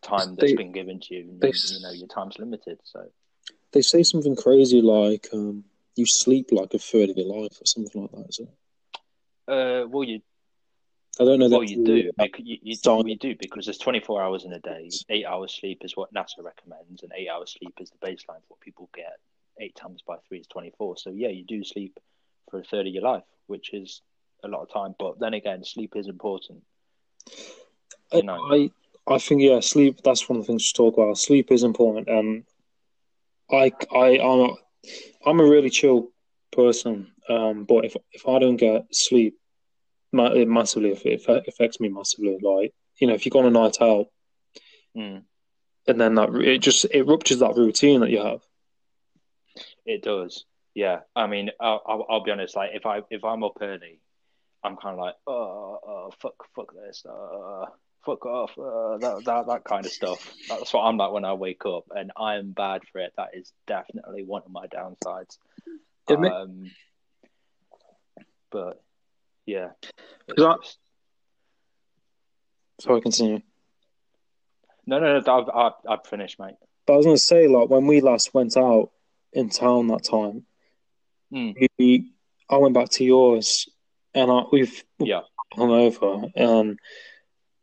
S3: Time that's
S1: They-
S3: been given to you. And,
S1: they-
S3: you know, your time's limited. So,
S1: They say something crazy like um, you sleep like a third of your life or something like that. Is it?
S3: uh, well, you
S1: I don't know.
S3: Well, you do. You, you,
S1: Solid.
S3: you do because there's 24 hours in a day. Eight hours sleep is what NASA recommends, and eight hours sleep is the baseline for what people get. Eight times by three is 24. So yeah, you do sleep for a third of your life, which is a lot of time. But then again, sleep is important. You know.
S1: I I think yeah, sleep. That's one of the things to talk about. Sleep is important, and I I I'm I'm a really chill person. Um, but if if I don't get sleep, it massively it affects me massively. Like you know, if you go on a night out
S3: Mm,
S1: and then that it just it ruptures that routine that you have.
S3: it does. Yeah. I mean, I'll, I'll, I'll be honest. Like, if I if I'm up early, I'm kind of like, oh, oh, fuck, fuck this, uh, fuck off, uh, that, that that kind of stuff. That's what I'm like when I wake up, and I am bad for it. That is definitely one of my downsides.
S1: It
S3: Um, but yeah,
S1: I-
S3: just-
S1: Sorry, continue.
S3: no, no, no. I've, I've, I've finished, mate.
S1: But I was going to say, like when we last went out in town that time,
S3: Mm.
S1: we I went back to yours, and I, we've
S3: Yeah.
S1: hung over, and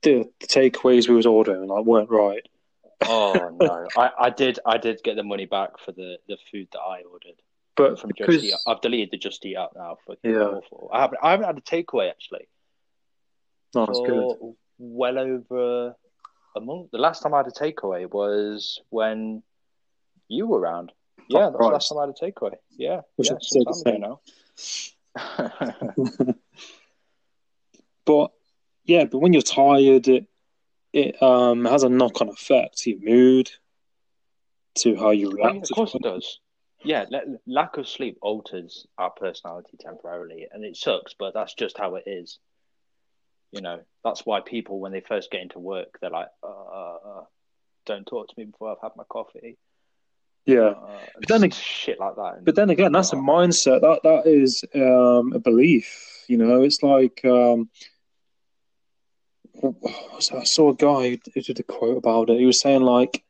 S1: the, the takeaways we was ordering like weren't right.
S3: Oh no, I, I did, I did get the money back for the the food that I ordered.
S1: But
S3: from
S1: because
S3: Just Eat. I've deleted the Just Eat app now. Fucking
S1: Yeah.
S3: awful. I haven't, I haven't had a takeaway actually
S1: no, it's good.
S3: well over a month. The last time I had a takeaway was when you were around. Oh, yeah, that's the last time I had a takeaway. Yeah,
S1: We
S3: yeah, some time ago now.
S1: But yeah, but when you're tired, it it um has a knock on effect to your mood, to how you
S3: I
S1: react.
S3: mean, of course it does. Yeah, la- lack of sleep alters our personality temporarily, and it sucks, but that's just how it is. You know, that's why people, when they first get into work, they're like, uh, uh, "Don't talk to me before I've had my coffee."
S1: Yeah.
S3: Uh,
S1: But then
S3: and shit like that.
S1: But then again, that's a
S3: Uh,
S1: mindset. That that is um, a belief. You know, it's like um, I saw a guy who did a quote about it. He was saying like,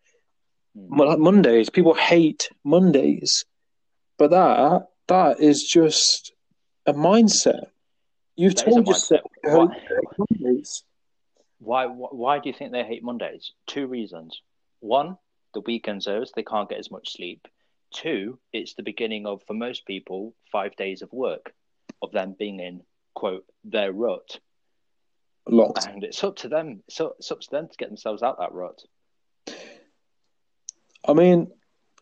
S3: Hmm.
S1: Like Mondays, people hate Mondays, but that that is just a mindset. You've
S3: That
S1: told yourself.
S3: Why-
S1: Mondays.
S3: Why, why do you think they hate Mondays? Two reasons. One, the weekends are, so they can't get as much sleep. Two, it's the beginning of, for most people, five days of work, of them being in, quote, their rut.
S1: Locked.
S3: And it's up to them. So it's up to them to get themselves out that rut.
S1: I mean,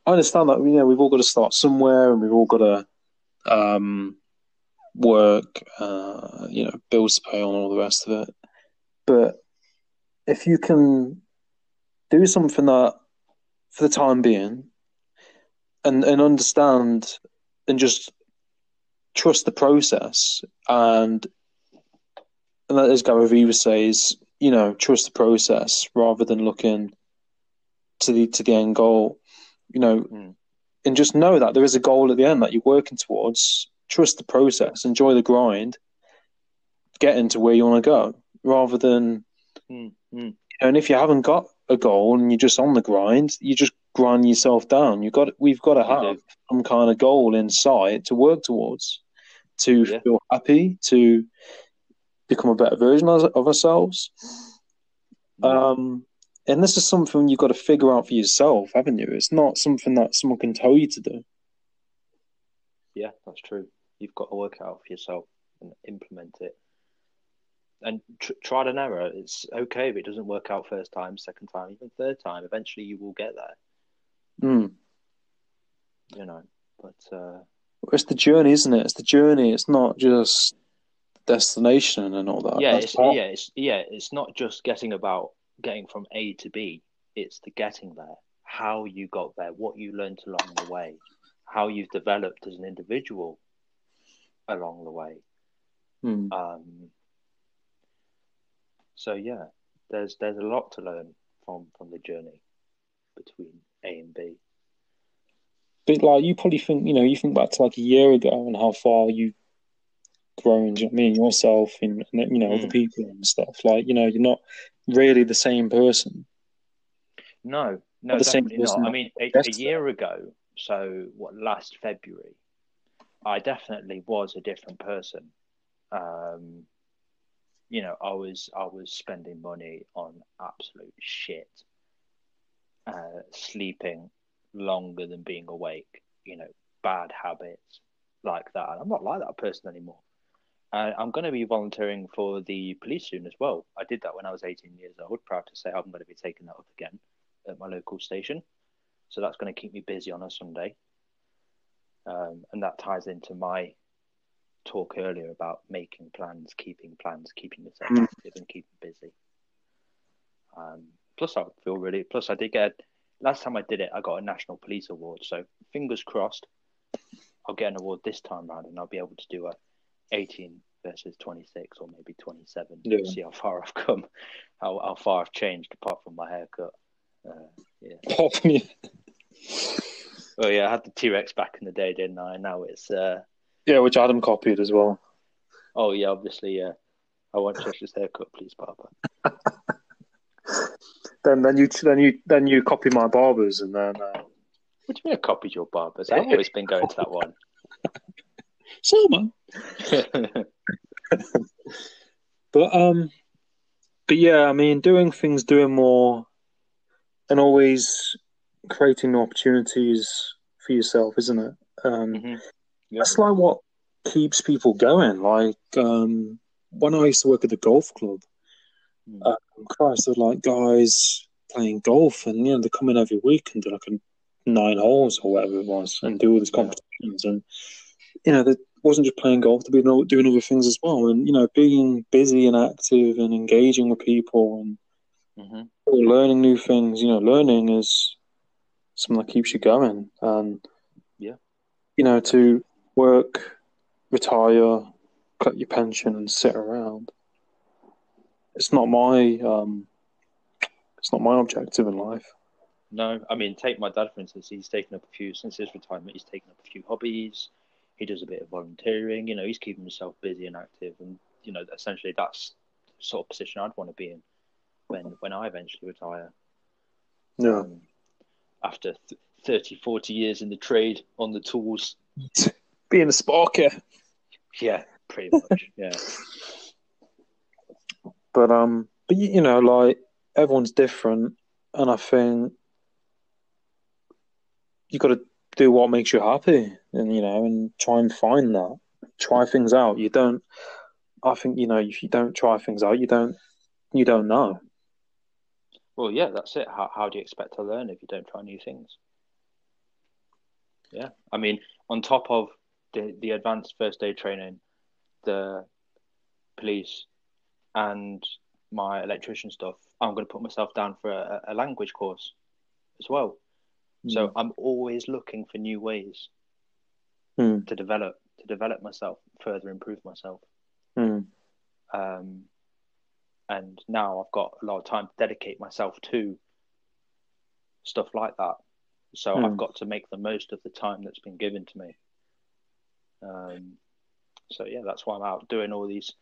S1: I understand that. You know, we've all got to start somewhere, and we've all got to um, work. Uh, you know, bills to pay on, all the rest of it. But if you can do something that, for the time being, and and understand, and just trust the process, and and as Gary Vee says, you know, trust the process rather than looking to the to the end goal, you know,
S3: Mm.
S1: and just know that there is a goal at the end that you're working towards. Trust the process, enjoy the grind, get into where you want to go, rather than
S3: Mm, mm.
S1: and if you haven't got a goal and you're just on the grind, you just grind yourself down. You got we've got to have some kind of goal in sight to work towards, to
S3: Yeah.
S1: feel happy, to become a better version of, ourselves. Um, and this is something you've got to figure out for yourself, haven't you? It's not something that someone can tell you to do.
S3: Yeah, that's true. You've got to work it out for yourself and implement it. And tr- trial and error. It's okay if it doesn't work out first time, second time, even third time. Eventually, you will get there.
S1: Mm.
S3: You know. But uh,
S1: It's the journey, isn't it? It's the journey. It's not just destination and all that.
S3: yeah,
S1: That's
S3: it's
S1: part-
S3: yeah, it's yeah, it's not just getting about getting from A to B. It's the getting there. How you got there, what you learned along the way, how you've developed as an individual along the way.
S1: Mm.
S3: Um, so yeah, there's there's a lot to learn from from the journey between A and B.
S1: But like, you probably think, you know, you think back to like a year ago and how far you grown. Do you know what I mean? Yourself and, and you know other
S3: Mm.
S1: people and stuff. Like, you know, you're not really the same person.
S3: No, no,
S1: the same
S3: definitely not. I mean, a, a year ago, so what? Last February, I definitely was a different person. Um, you know, I was I was spending money on absolute shit, uh, sleeping longer than being awake. You know, bad habits like that. And I'm not like that person anymore. Uh, I'm going to be volunteering for the police soon as well. I did that when I was 18 years old. Proud to say I'm going to be taking that up again at my local station. So that's going to keep me busy on a Sunday. Um, and that ties into my talk earlier about making plans, keeping plans, keeping yourself
S1: Mm.
S3: active and keeping busy. Um, plus, I feel really. Plus, I did get last time I did it, I got a national police award. So fingers crossed, I'll get an award this time round, and I'll be able to do a 18 versus 26 or maybe 27.
S1: Yeah.
S3: See how far I've come, how how far I've changed apart from my haircut. Uh, yeah.
S1: Pop me.
S3: Oh yeah, I had the T Rex back in the day, didn't I? Now it's uh
S1: Yeah, which Adam copied as well.
S3: oh yeah, obviously yeah. I want Josh's haircut, please, Papa.
S1: Then, then you, then you, then you copy my barbers, and then uh,
S3: What do you mean I copied your barbers? I've always been going to that one.
S1: so man. But um, but yeah, I mean, doing things, doing more, and always creating opportunities for yourself, isn't it? Um,
S3: Mhm. Yeah.
S1: That's like what keeps people going. Like um, when I used to work at the golf club,
S3: Mm.
S1: um, Christ, there were like guys playing golf, and you know they come in every week and do like a nine holes or whatever it was, and do all these
S3: Yeah.
S1: competitions, and you know they wasn't just playing golf; they'd be doing other things as well, and you know being busy and active and engaging with people and
S3: Mhm.
S1: learning new things. You know, learning is something that keeps you going, and
S3: Yeah.
S1: you know to work, retire, cut your pension, and sit around. It's not my um, it's not my objective in life.
S3: No, I mean, take my dad for instance. He's taken up a few since his retirement. He's taken up a few hobbies. He does a bit of volunteering. You know, he's keeping himself busy and active, and you know, essentially that's the sort of position I'd want to be in when when I eventually retire.
S1: Yeah,
S3: Um, after th- 30, 40 years in the trade on the tools.
S1: being a sparker.
S3: Yeah, pretty much. Yeah.
S1: But um, but you know, like everyone's different, and I think you got to do what makes you happy, and you know, and try and find that. Try things out. You don't. I think you know if you don't try things out, you don't. You don't know.
S3: Well, yeah, that's it. How how do you expect to learn if you don't try new things? Yeah, I mean, on top of the the advanced first aid training, the police, and my electrician stuff, I'm going to put myself down for a, a language course as well. Mm. So I'm always looking for new ways
S1: mm.
S3: to develop to develop myself, further improve myself.
S1: Mm.
S3: Um, and now I've got a lot of time to dedicate myself to stuff like that. So I've got to make the most of the time that's been given to me. Um, so yeah, that's why I'm out doing all these,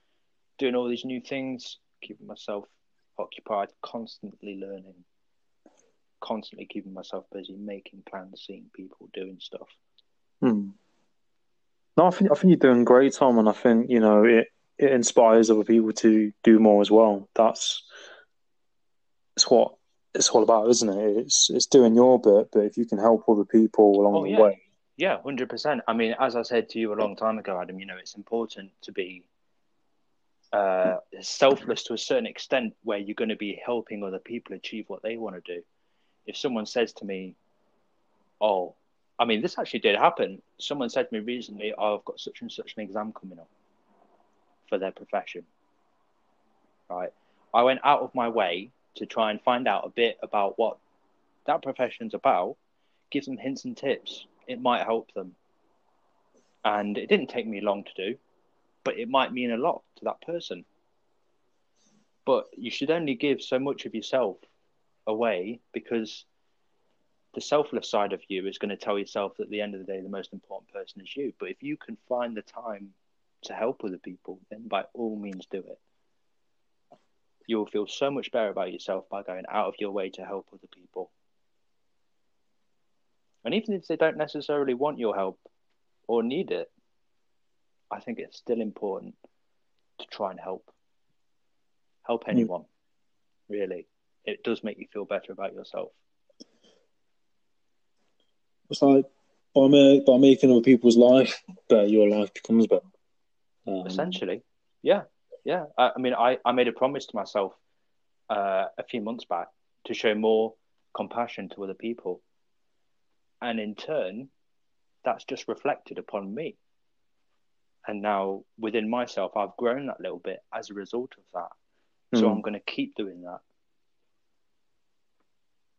S3: doing all these new things, keeping myself occupied, constantly learning, constantly keeping myself busy, making plans, seeing people, doing stuff.
S1: Hmm. No, I think I think you're doing great, Tom, and I think you know it. It inspires other people to do more as well. That's it's what it's all about, isn't it? It's it's doing your bit, but if you can help other people along
S3: oh,
S1: the
S3: yeah.
S1: way,
S3: yeah, hundred percent. I mean, as I said to you a long time ago, Adam, you know, it's important to be uh, selfless to a certain extent, where you're going to be helping other people achieve what they want to do. If someone says to me, "Oh," I mean, this actually did happen. Someone said to me recently, oh, "I've got such and such an exam coming up for their profession." Right, I went out of my way to try and find out a bit about what that profession's about, give them hints and tips it might help them. And it didn't take me long to do, but it might mean a lot to that person. But you should only give so much of yourself away because the selfless side of you is going to tell yourself that at the end of the day, the most important person is you. But if you can find the time to help other people, then by all means do it. You will feel so much better about yourself by going out of your way to help other people. And even if they don't necessarily want your help or need it, I think it's still important to try and help. Help hmm. anyone, mm. really. It does make you feel better about yourself.
S1: It's like by, by making other people's life better, your life becomes better.
S3: Um, Essentially, yeah, yeah. I, I, mean, I, I made a promise to myself uh, a few months back to show more compassion to other people and in turn, that's just reflected upon me. And now within myself, I've grown that little bit as a result of that. So mm. I'm going to keep doing that.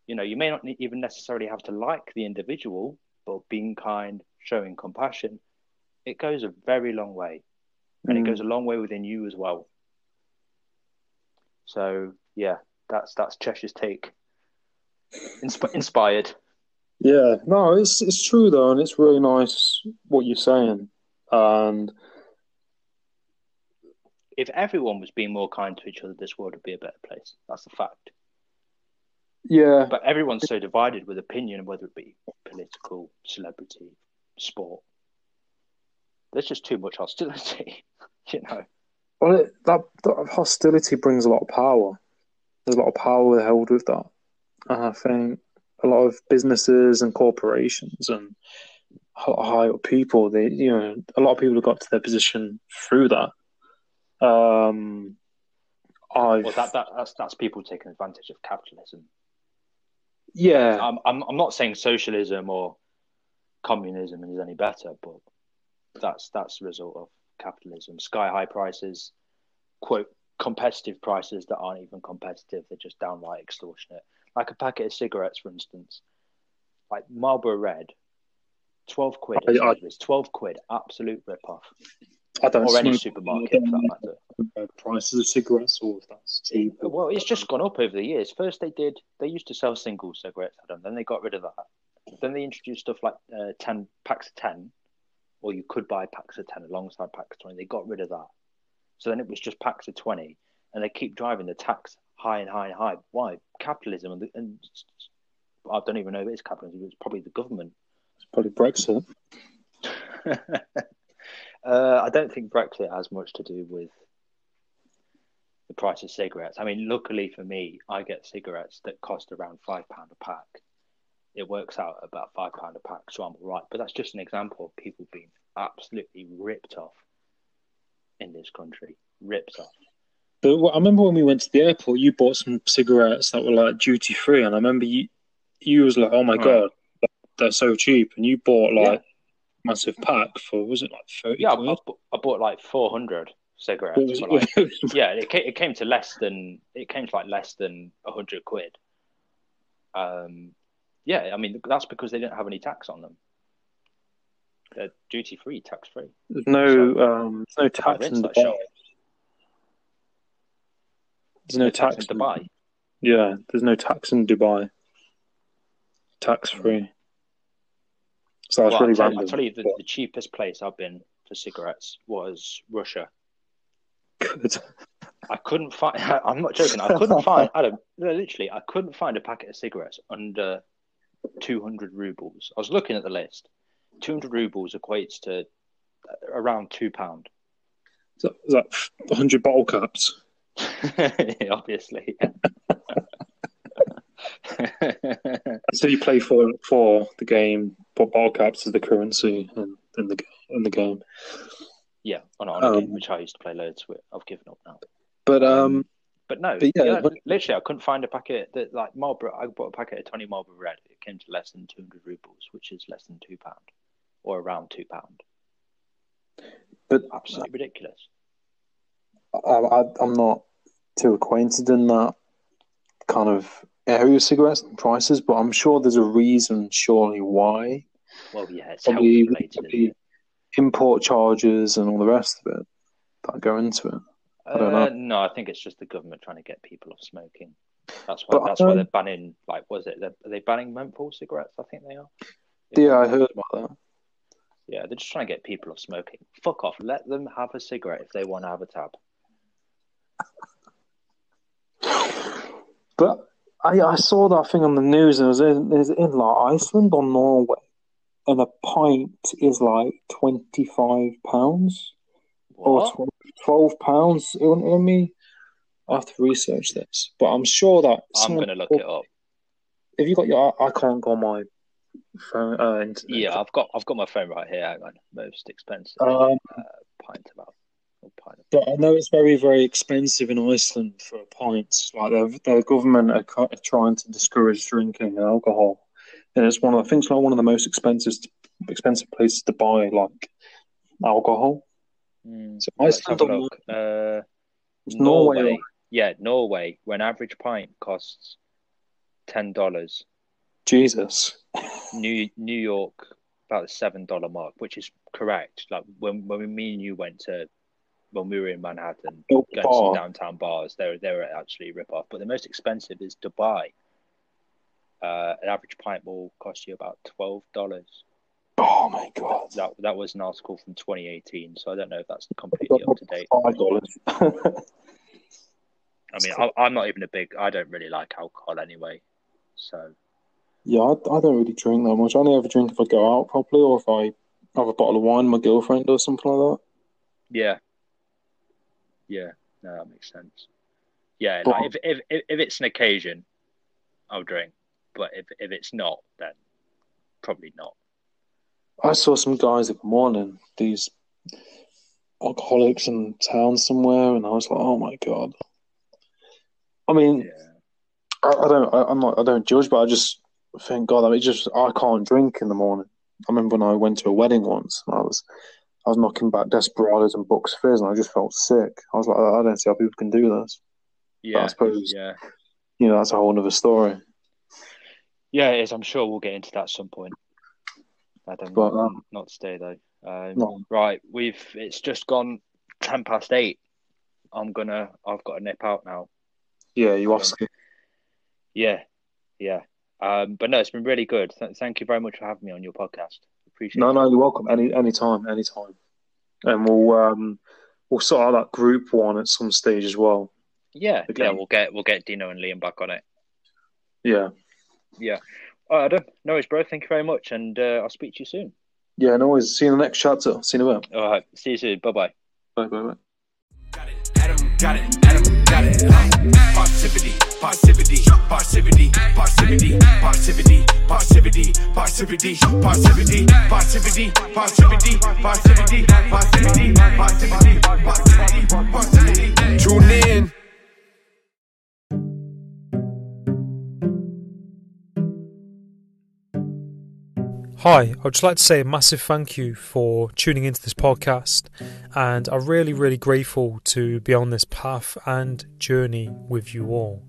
S3: You know, you may not even necessarily have to like the individual, but being kind, showing compassion, it goes a very long way. And mm. it goes a long way within you as well. So yeah, that's that's Cheshire's take. Insp- inspired.
S1: Yeah, no, it's it's true though, and it's really nice what you're saying. And
S3: if everyone was being more kind to each other, this world would be a better place. That's a fact.
S1: Yeah,
S3: but everyone's so divided with opinion, whether it be political, celebrity, sport. There's just too much hostility, you know.
S1: Well, it, that, that hostility brings a lot of power. There's a lot of power held with that, and I think a lot of businesses and corporations and high up people. They, you know, a lot of people have got to their position through that. Um,
S3: I've, well, that, that that's that's people taking advantage of capitalism.
S1: Yeah,
S3: I'm I'm, I'm not saying socialism or communism is any better, but that's that's the result of capitalism. Sky high prices, quote competitive prices that aren't even competitive; they're just downright extortionate like a packet of cigarettes, for instance, like Marlboro Red, twelve quid. I, I, twelve quid, absolute rip off.
S1: I don't
S3: or any supermarket for that
S1: matter. Prices of cigarettes, or that's cheap.
S3: Well, it's just gone up over the years. First, they did. They used to sell single cigarettes, Adam. Then they got rid of that. Then they introduced stuff like uh, ten packs of ten, or you could buy packs of ten alongside packs of twenty. They got rid of that. So then it was just packs of twenty, and they keep driving the tax high and high and high. Why? Capitalism, and, and I don't even know if it's capitalism. It's probably the government.
S1: It's probably Brexit.
S3: uh, I don't think Brexit has much to do with the price of cigarettes. I mean, luckily for me, I get cigarettes that cost around five pound a pack. It works out about five pound a pack, so I'm all right. But that's just an example of people being absolutely ripped off in this country, ripped off.
S1: But I remember when we went to the airport, you bought some cigarettes that were like duty free, and I remember you you was like, "Oh my
S3: Right.
S1: god, they're so cheap," and you bought like. Massive pack for was it like thirty?
S3: Yeah, I, I, bought- I bought like 400 cigarettes.
S1: Was
S3: like,
S1: it?
S3: yeah, it came, it came to less than it came to like less than 100 quid. Um, yeah, I mean that's because they didn't have any tax on them. They're duty free, tax free.
S1: There's no um, there's no tax in
S3: that
S1: Dubai.
S3: shop.
S1: There's no
S3: tax
S1: tax
S3: in Dubai.
S1: Yeah, there's no tax in Dubai. Tax free. So that's
S3: Well,
S1: really
S3: I tell, I
S1: random.
S3: tell you, the, the cheapest place I've been for cigarettes was Russia.
S1: Good.
S3: I couldn't find. I'm not joking. I couldn't find. Adam, literally, I couldn't find a packet of cigarettes under 200 rubles. I was looking at the list. 200 rubles equates to uh, around two pound.
S1: Is that, is that 100 bottle caps?
S3: Obviously.
S1: So you play for for the game, but ball caps is the currency in, in the in the game.
S3: yeah, on, on a
S1: Um,
S3: game which I used to play loads with. I've given up now.
S1: But um,
S3: But no,
S1: But yeah, but-
S3: literally, I couldn't find a packet that like Marlboro. I bought a packet of Tony Marlboro Red. It came to less than 200 rubles, which is less than two pound, or around two pound.
S1: but
S3: Absolutely ridiculous.
S1: I, I, I'm not too acquainted in that kind of area and prices, but I'm sure there's a reason, surely, why
S3: Well, yeah, it's
S1: Probably- probably
S3: it?
S1: import charges and all the rest of it that go into it. I don't
S3: Uh,
S1: know.
S3: no, I think it's just the government trying to get people off smoking. That's why.
S1: But
S3: that's why they're banning. Like, was it? They're, are they banning menthol cigarettes? I think they are.
S1: Yeah, I heard about that.
S3: Yeah, they're just trying to get people off smoking. Fuck off. Let them have a cigarette if they want to have a tab.
S1: But I, I saw that thing on the news, and it was in, it was in like Iceland or Norway, and a pint is like twenty five pounds or
S3: What?
S1: 12, 12 pounds. Let let me. I have to research this, but I'm sure that
S3: I'm gonna look it up.
S1: If you got your, I can't go on my phone. Uh.
S3: Yeah, I've got I've got my phone right here. Hang on. Most expensive
S1: Um,
S3: pint of alcohol. or pint
S1: but I know it's very, very expensive in Iceland for a pint. Like the the government are, trying to discourage drinking and alcohol, and it's one of I think it's like one of the most expensive expensive places to buy like alcohol.
S3: Hmm,
S1: So Iceland
S3: have a
S1: or
S3: look. Uh, Norway.
S1: Norway.
S3: Yeah, Norway. Where an average pint costs ten dollars.
S1: Jesus.
S3: New New York about the seven dollar mark, which is correct. Like when when me and you went to when we were in Manhattan,
S1: Oh,
S3: going to
S1: bar.
S3: downtown bars, they were they were actually rip off. But the most expensive is Dubai. Uh, an average pint will cost you about twelve dollars.
S1: Oh my god.
S3: That that was an article from 2018, so I don't know if that's completely up to date.
S1: Five dollars.
S3: I mean, I, I'm not even a big. I don't really like alcohol anyway, so
S1: yeah, I, I don't really drink that much. I only ever drink if I go out properly or if I have a bottle of wine with my girlfriend or something like that.
S3: yeah, yeah. No, that makes sense. Yeah,
S1: But-
S3: like if, if if if it's an occasion, I'll drink. But if if it's not, then probably not.
S1: I saw some guys in the morning, these alcoholics in town somewhere, and I was like, "Oh my god!" I mean,
S3: Yeah,
S1: I, I don't, I, I'm not, I don't judge, but I just think, God, I mean, just I can't drink in the morning. I remember when I went to a wedding once, and I was, I was knocking back desperados and Bucks Fizz, and I just felt sick. I was like, I don't see how people can do this.
S3: yeah,
S1: I suppose
S3: yeah,
S1: you know that's a whole other story.
S3: yeah. It is. I'm sure we'll get into that at some point. I don't
S1: But,
S3: know.
S1: um,
S3: not today though. Um,
S1: No.
S3: Right, we've it's just gone ten past eight. I'm gonna. I've got to nip out now.
S1: Yeah, you to.
S3: Yeah, yeah. Um, but no, it's been really good. Th- thank you very much for having me on your podcast. Appreciate
S1: No,
S3: it.
S1: no, you're welcome. Any, anytime, anytime. And we'll, um, we'll sort out that group one at some stage as well.
S3: Yeah,
S1: Okay.
S3: yeah. We'll get we'll get Dino and Liam back on it.
S1: Yeah.
S3: Yeah. All right, Adam. No worries, bro. Thank you very much, and uh, I'll speak to you soon.
S1: Yeah, no worries. See you in the next chapter. See you in a bit.
S3: All right. See you soon. Bye bye.
S1: Bye, bye, bye.
S2: Got it, Adam, got it, Adam, got it. Parrsitivity, Parrsitivity, Parrsitivity, Parrsitivity, Parrsitivity, Parrsitivity, Parrsitivity, Parrsitivity, Parrsitivity, Parrsitivity, Parrsitivity, Parrsitivity, Parrsitivity, Parrsitivity, Parrsitivity. Tune in.
S1: Hi, I would just like to say a massive thank you for tuning into this podcast, and I'm really, really grateful to be on this path and journey with you all.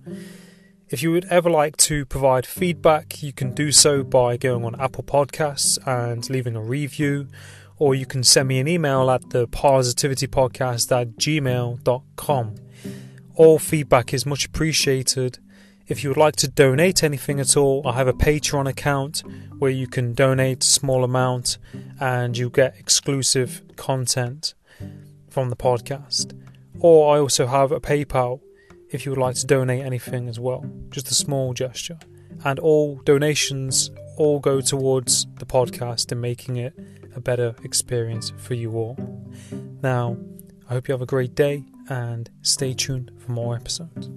S1: If you would ever like to provide feedback, you can do so by going on Apple Podcasts and leaving a review, or you can send me an email at the parrsitivitypodcast at gmail.com. All feedback is much appreciated. If you would like to donate anything at all, I have a Patreon account where you can donate a small amount and you get exclusive content from the podcast. Or I also have a PayPal if you would like to donate anything as well, just a small gesture. And all donations all go towards the podcast and making it a better experience for you all. Now, I hope you have a great day and stay tuned for more episodes.